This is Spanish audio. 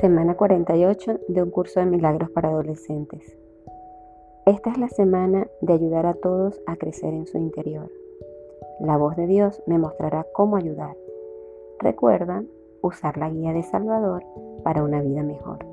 Semana 48 de un curso de milagros para adolescentes. Esta es la semana de ayudar a todos a crecer en su interior. La voz de Dios me mostrará cómo ayudar. Recuerda usar la guía de Salvador para una vida mejor.